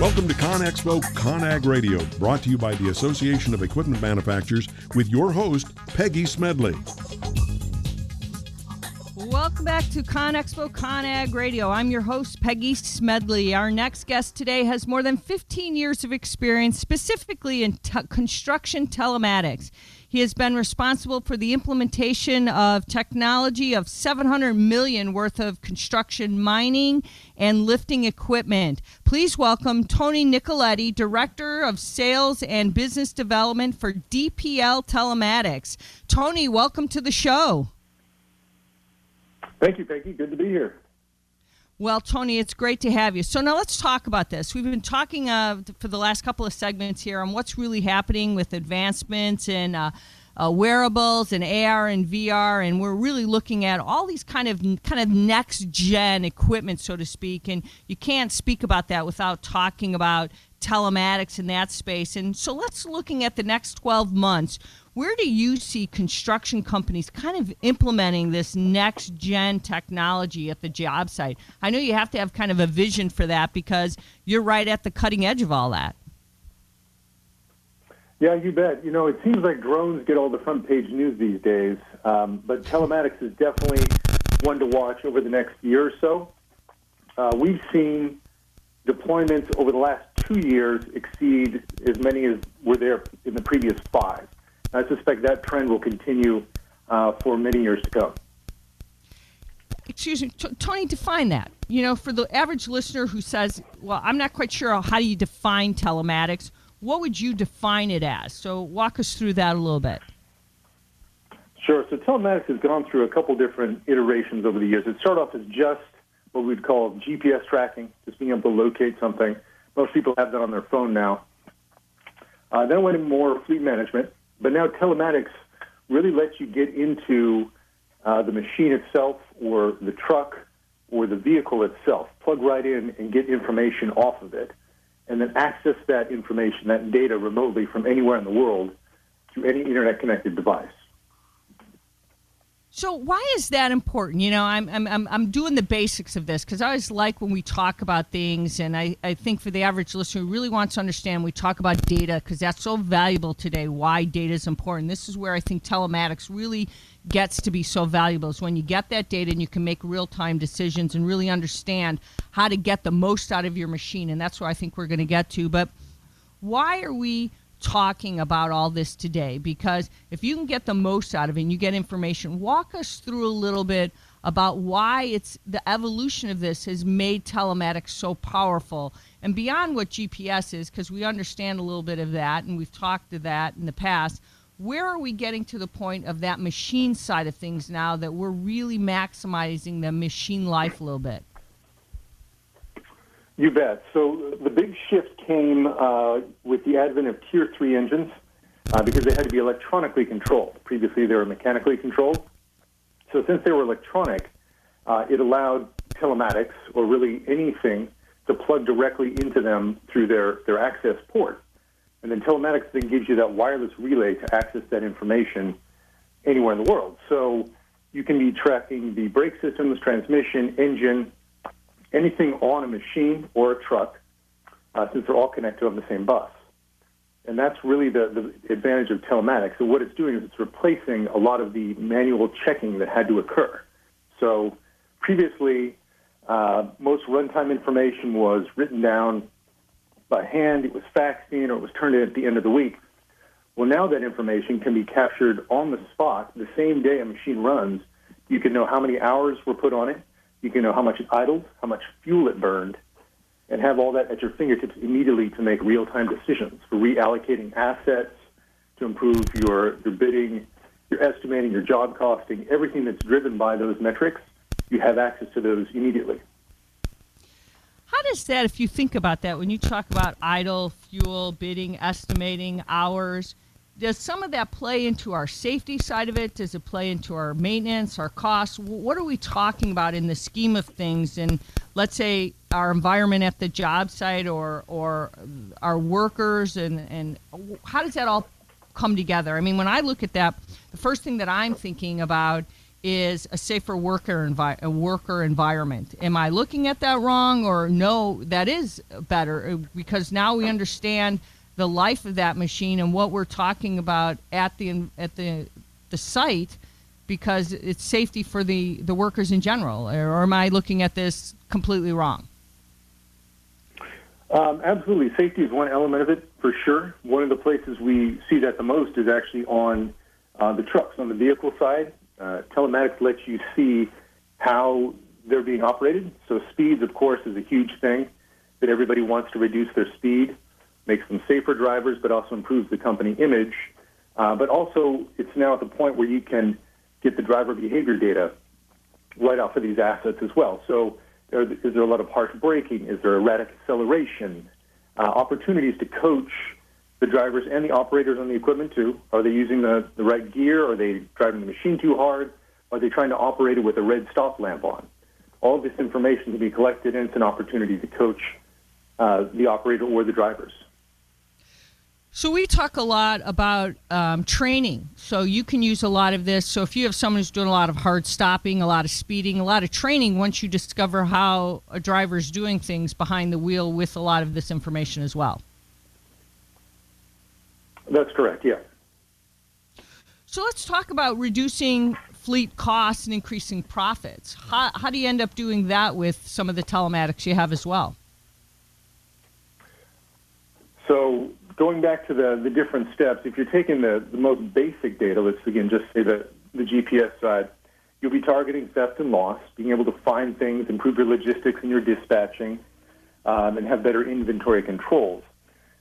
Welcome to ConExpo ConAg Radio, brought to you by the Association of Equipment Manufacturers with your host, Peggy Smedley. Welcome back to ConExpo ConAg Radio. I'm your host, Peggy Smedley. Our next guest today has more than 15 years of experience, specifically in t- construction telematics. He has been responsible for the implementation of technology of 700 million worth of construction mining and lifting equipment. Please welcome Tony Nicoletti, Director of Sales and Business Development for DPL Telematics. Tony, welcome to the show. Thank you, Peggy. Good to be here. Well, Tony, it's great to have you. So now let's talk about this. We've been talking uh, for the last couple of segments here on what's really happening with advancements in uh, uh, wearables and AR and VR, and we're really looking at all these kind of kind of next gen equipment, so to speak. And you can't speak about that without talking about telematics in that space. And so let's looking at the next 12 months. Where do you see construction companies kind of implementing this next gen technology at the job site? I know you have to have kind of a vision for that because you're right at the cutting edge of all that. Yeah, you bet. You know, it seems like drones get all the front page news these days, um, but telematics is definitely one to watch over the next year or so. Uh, we've seen deployments over the last two years exceed as many as were there in the previous five. I suspect that trend will continue uh, for many years to come. Excuse me, T- Tony, define that. You know, for the average listener who says, well, I'm not quite sure how do you define telematics, what would you define it as? So walk us through that a little bit. Sure. So telematics has gone through a couple different iterations over the years. It started off as just what we'd call GPS tracking, just being able to locate something. Most people have that on their phone now. Uh, then went into more fleet management, but now telematics really lets you get into uh, the machine itself or the truck or the vehicle itself, plug right in and get information off of it, and then access that information, that data remotely from anywhere in the world to any internet connected device. So why is that important? You know, I'm I'm I'm doing the basics of this because I always like when we talk about things, and I I think for the average listener who really wants to understand, we talk about data because that's so valuable today. Why data is important. This is where I think telematics really gets to be so valuable is when you get that data and you can make real time decisions and really understand how to get the most out of your machine, and that's where I think we're going to get to. But why are we talking about all this today because if you can get the most out of it and you get information, walk us through a little bit about why it's the evolution of this has made telematics so powerful and beyond what GPS is because we understand a little bit of that and we've talked to that in the past. Where are we getting to the point of that machine side of things now that we're really maximizing the machine life a little bit? You bet. So the big shift came uh, with the advent of Tier 3 engines uh, because they had to be electronically controlled. Previously, they were mechanically controlled. So since they were electronic, uh, it allowed telematics, or really anything, to plug directly into them through their, their access port. And then telematics then gives you that wireless relay to access that information anywhere in the world. So you can be tracking the brake systems, transmission, engine, anything on a machine or a truck, uh, since they're all connected on the same bus. And that's really the, the advantage of telematics. So what it's doing is it's replacing a lot of the manual checking that had to occur. So previously, uh, most runtime information was written down by hand, it was faxed in, or it was turned in at the end of the week. Well, now that information can be captured on the spot the same day a machine runs. You can know how many hours were put on it, you can know how much it idled, how much fuel it burned, and have all that at your fingertips immediately to make real-time decisions for reallocating assets, to improve your, your bidding, your estimating, your job costing, everything that's driven by those metrics, you have access to those immediately. How does that, if you think about that, when you talk about idle, fuel, bidding, estimating, hours, does some of that play into our safety side of it? Does it play into our maintenance, our costs? What are we talking about in the scheme of things? And let's say our environment at the job site or or our workers and and how does that all come together? I mean, when I look at that, the first thing that I'm thinking about is a safer worker envi- a worker environment. Am I looking at that wrong, or no? That is better uh, because now we understand the life of that machine and what we're talking about at the at the the site because it's safety for the the workers in general. Or am I looking at this completely wrong? Um, absolutely, safety is one element of it for sure. One of the places we see that the most is actually on uh, the trucks on the vehicle side uh, telematics lets you see how they're being operated. So speeds, of course, is a huge thing that everybody wants to reduce their speed, makes them safer drivers, but also improves the company image. Uh, but also, it's now at the point where you can get the driver behavior data right off of these assets as well. So, is there a lot of harsh braking? Is there erratic acceleration? Uh, opportunities to coach the drivers and the operators on the equipment too. Are they using the, the right gear? Are they driving the machine too hard? Are they trying to operate it with a red stop lamp on? All this information can be collected, and it's an opportunity to coach uh, the operator or the drivers. So we talk a lot about um, training. So you can use a lot of this. So if you have someone who's doing a lot of hard stopping, a lot of speeding, a lot of training, once you discover how a driver is doing things behind the wheel with a lot of this information as well. That's correct, yeah. So let's talk about reducing fleet costs and increasing profits. How, how do you end up doing that with some of the telematics you have as well? So going back to the, the different steps, if you're taking the, the most basic data, let's again just say the, the GPS side, you'll be targeting theft and loss, being able to find things, improve your logistics and your dispatching, um, and have better inventory controls.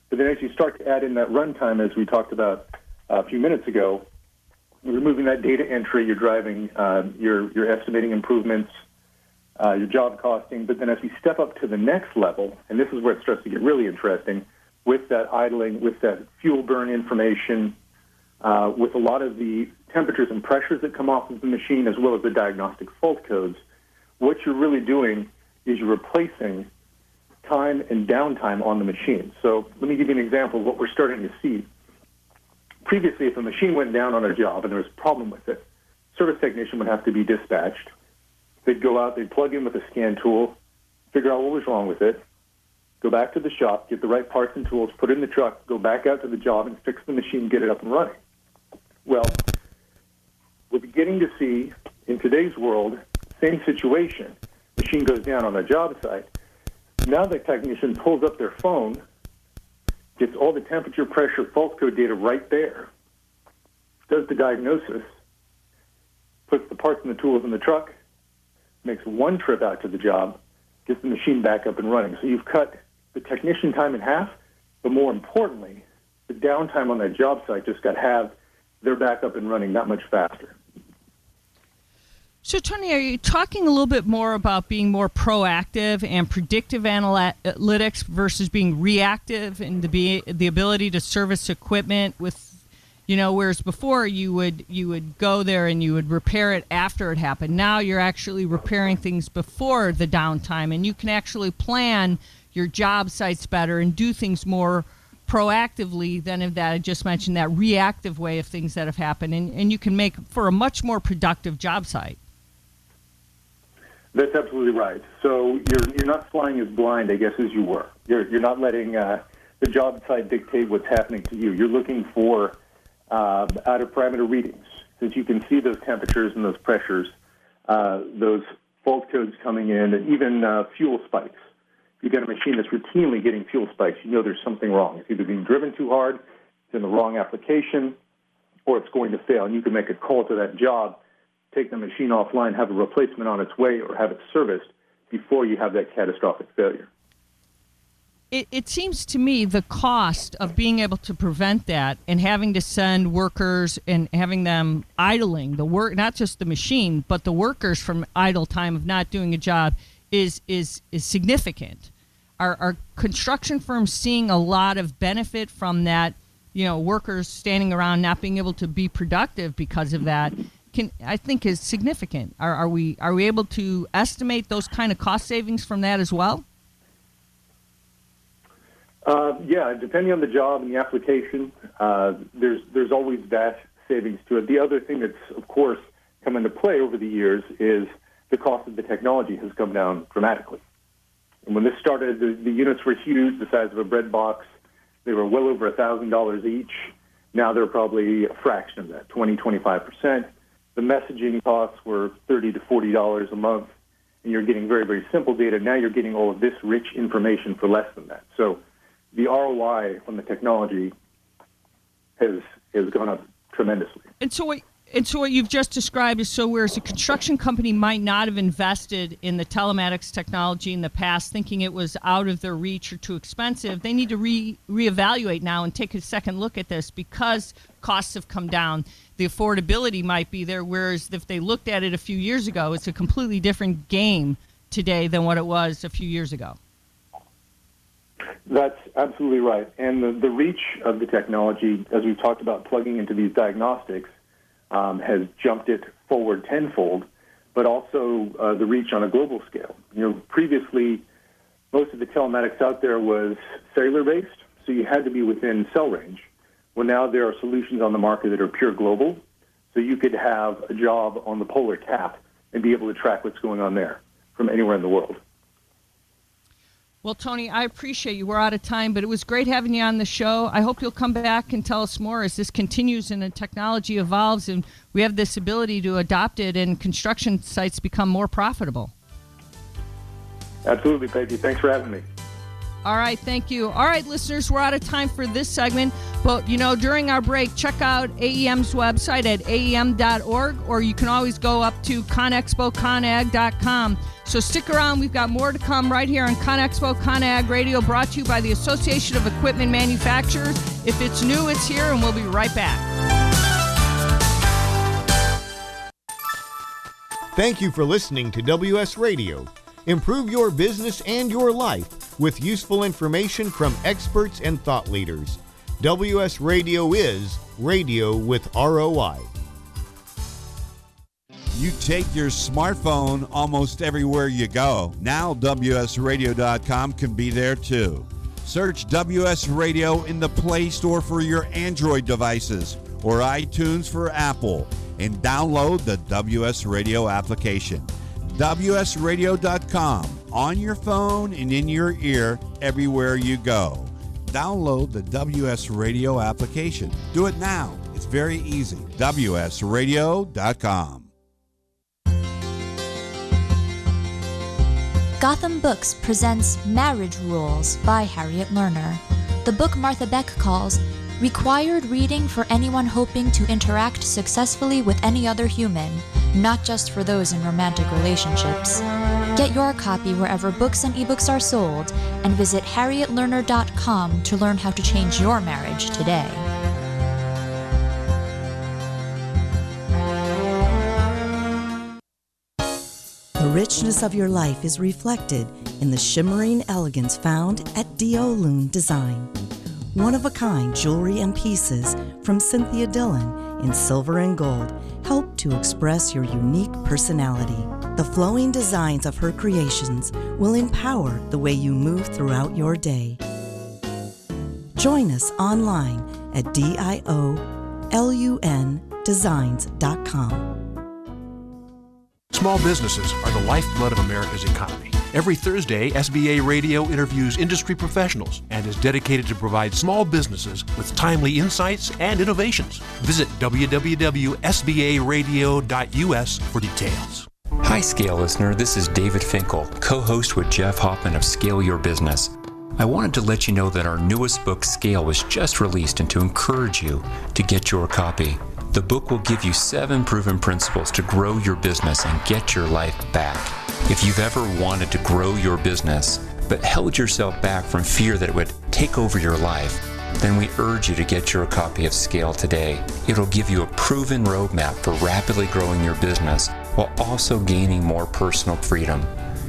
But then as you start to add in that runtime, as we talked about a few minutes ago, removing that data entry, you're driving, uh, you're, you're estimating improvements, uh, your job costing. But then as we step up to the next level, and this is where it starts to get really interesting, with that idling, with that fuel burn information, uh, with a lot of the temperatures and pressures that come off of the machine, as well as the diagnostic fault codes, what you're really doing is you're replacing time and downtime on the machine. So let me give you an example of what we're starting to see. Previously, if a machine went down on a job and there was a problem with it, service technician would have to be dispatched. They'd go out, they'd plug in with a scan tool, figure out what was wrong with it, go back to the shop, get the right parts and tools, put it in the truck, go back out to the job and fix the machine, get it up and running. Well, we're beginning to see in today's world, same situation. Machine goes down on a job site now the technician pulls up their phone, gets all the temperature, pressure, fault code data right there, does the diagnosis, puts the parts and the tools in the truck, makes one trip out to the job, gets the machine back up and running. So you've cut the technician time in half, but more importantly, the downtime on that job site just got halved. They're back up and running that much faster. So, Tony, are you talking a little bit more about being more proactive and predictive analytics versus being reactive and the be, the ability to service equipment with, you know, whereas before you would you would go there and you would repair it after it happened. Now you're actually repairing things before the downtime, and you can actually plan your job sites better and do things more proactively than of that I just mentioned that reactive way of things that have happened, and, and you can make for a much more productive job site. That's absolutely right. So you're you're not flying as blind, I guess, as you were. You're you're not letting uh, the job site dictate what's happening to you. You're looking for uh, out of parameter readings, since you can see those temperatures and those pressures, uh, those fault codes coming in, and even uh, fuel spikes. You've got a machine that's routinely getting fuel spikes, you know there's something wrong. It's either being driven too hard, it's in the wrong application, or it's going to fail. And you can make a call to that job take the machine offline, have a replacement on its way, or have it serviced before you have that catastrophic failure. It, it, seems to me the cost of being able to prevent that and having to send workers and having them idling the work not just the machine but the workers from idle time of not doing a job is is is significant are, are construction firms seeing a lot of benefit from that you know workers standing around not being able to be productive because of that can I think is significant. Are, are we are we able to estimate those kind of cost savings from that as well? Uh, yeah, depending on the job and the application, uh, there's there's always that savings to it. The other thing that's of course come into play over the years is the cost of the technology has come down dramatically. And when this started, the, the units were huge, the size of a bread box. They were well over $1,000 each. Now they're probably a fraction of that, 20, 25%. The messaging costs were 30 to $40 a month, and you're getting very, very simple data. Now you're getting all of this rich information for less than that. So the ROI on the technology has, has gone up tremendously. And so and so what you've just described is so whereas a construction company might not have invested in the telematics technology in the past thinking it was out of their reach or too expensive. They need to re reevaluate now and take a second look at this because costs have come down. The affordability might be there whereas if they looked at it a few years ago it's a completely different game today than what it was a few years ago. That's absolutely right. And the, the reach of the technology as we've talked about plugging into these diagnostics um, has jumped it forward tenfold, but also uh, the reach on a global scale. You know, previously, most of the telematics out there was cellular based, so you had to be within cell range. Well, now there are solutions on the market that are pure global, so you could have a job on the polar cap and be able to track what's going on there from anywhere in the world. Well, Tony, I appreciate you. We're out of time, but it was great having you on the show. I hope you'll come back and tell us more as this continues and the technology evolves and we have this ability to adopt it and construction sites become more profitable. Absolutely, Peggy. Thanks for having me. All right, thank you. All right, listeners, we're out of time for this segment. But, you know, during our break, check out AEM's website at aem.org, or you can always go up to conexpoconag.com. So stick around. We've got more to come right here on ConExpo ConAg Radio, brought to you by the Association of Equipment Manufacturers. If it's new, it's here, and we'll be right back. Thank you for listening to WS Radio. Improve your business and your life with useful information from experts and thought leaders. WS Radio is radio with ROI. You take your smartphone almost everywhere you go. Now, WSRadio.com can be there too. Search WS Radio in the Play Store for your Android devices or iTunes for Apple and download the WS Radio application. WSRadio.com on your phone and in your ear everywhere you go. Download the WS Radio application. Do it now. It's very easy. WSRadio.com. Gotham Books presents Marriage Rules by Harriet Lerner. The book Martha Beck calls required reading for anyone hoping to interact successfully with any other human not just for those in romantic relationships. Get your copy wherever books and ebooks are sold, and visit harrietlerner.com to learn how to change your marriage today. The richness of your life is reflected in the shimmering elegance found at Diolune Design. One of a kind jewelry and pieces from Cynthia Dillon in silver and gold help to express your unique personality. The flowing designs of her creations will empower the way you move throughout your day. Join us online at DIOLUNdesigns.com. Small businesses are the lifeblood of America's economy. Every Thursday, SBA Radio interviews industry professionals and is dedicated to provide small businesses with timely insights and innovations. Visit www.sbaradio.us for details. Hi, Scale listener. This is David Finkel, co host with Jeff Hoffman of Scale Your Business. I wanted to let you know that our newest book, Scale, was just released and to encourage you to get your copy. The book will give you seven proven principles to grow your business and get your life back. If you've ever wanted to grow your business, but held yourself back from fear that it would take over your life, then we urge you to get your copy of Scale today. It'll give you a proven roadmap for rapidly growing your business while also gaining more personal freedom.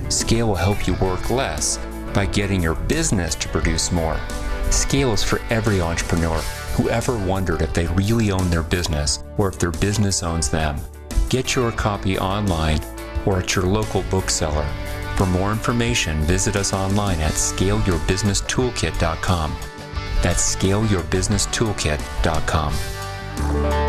Scale will help you work less by getting your business to produce more. Scale is for every entrepreneur who ever wondered if they really own their business or if their business owns them. Get your copy online or at your local bookseller. For more information, visit us online at scaleyourbusinesstoolkit.com. That's scaleyourbusinesstoolkit.com.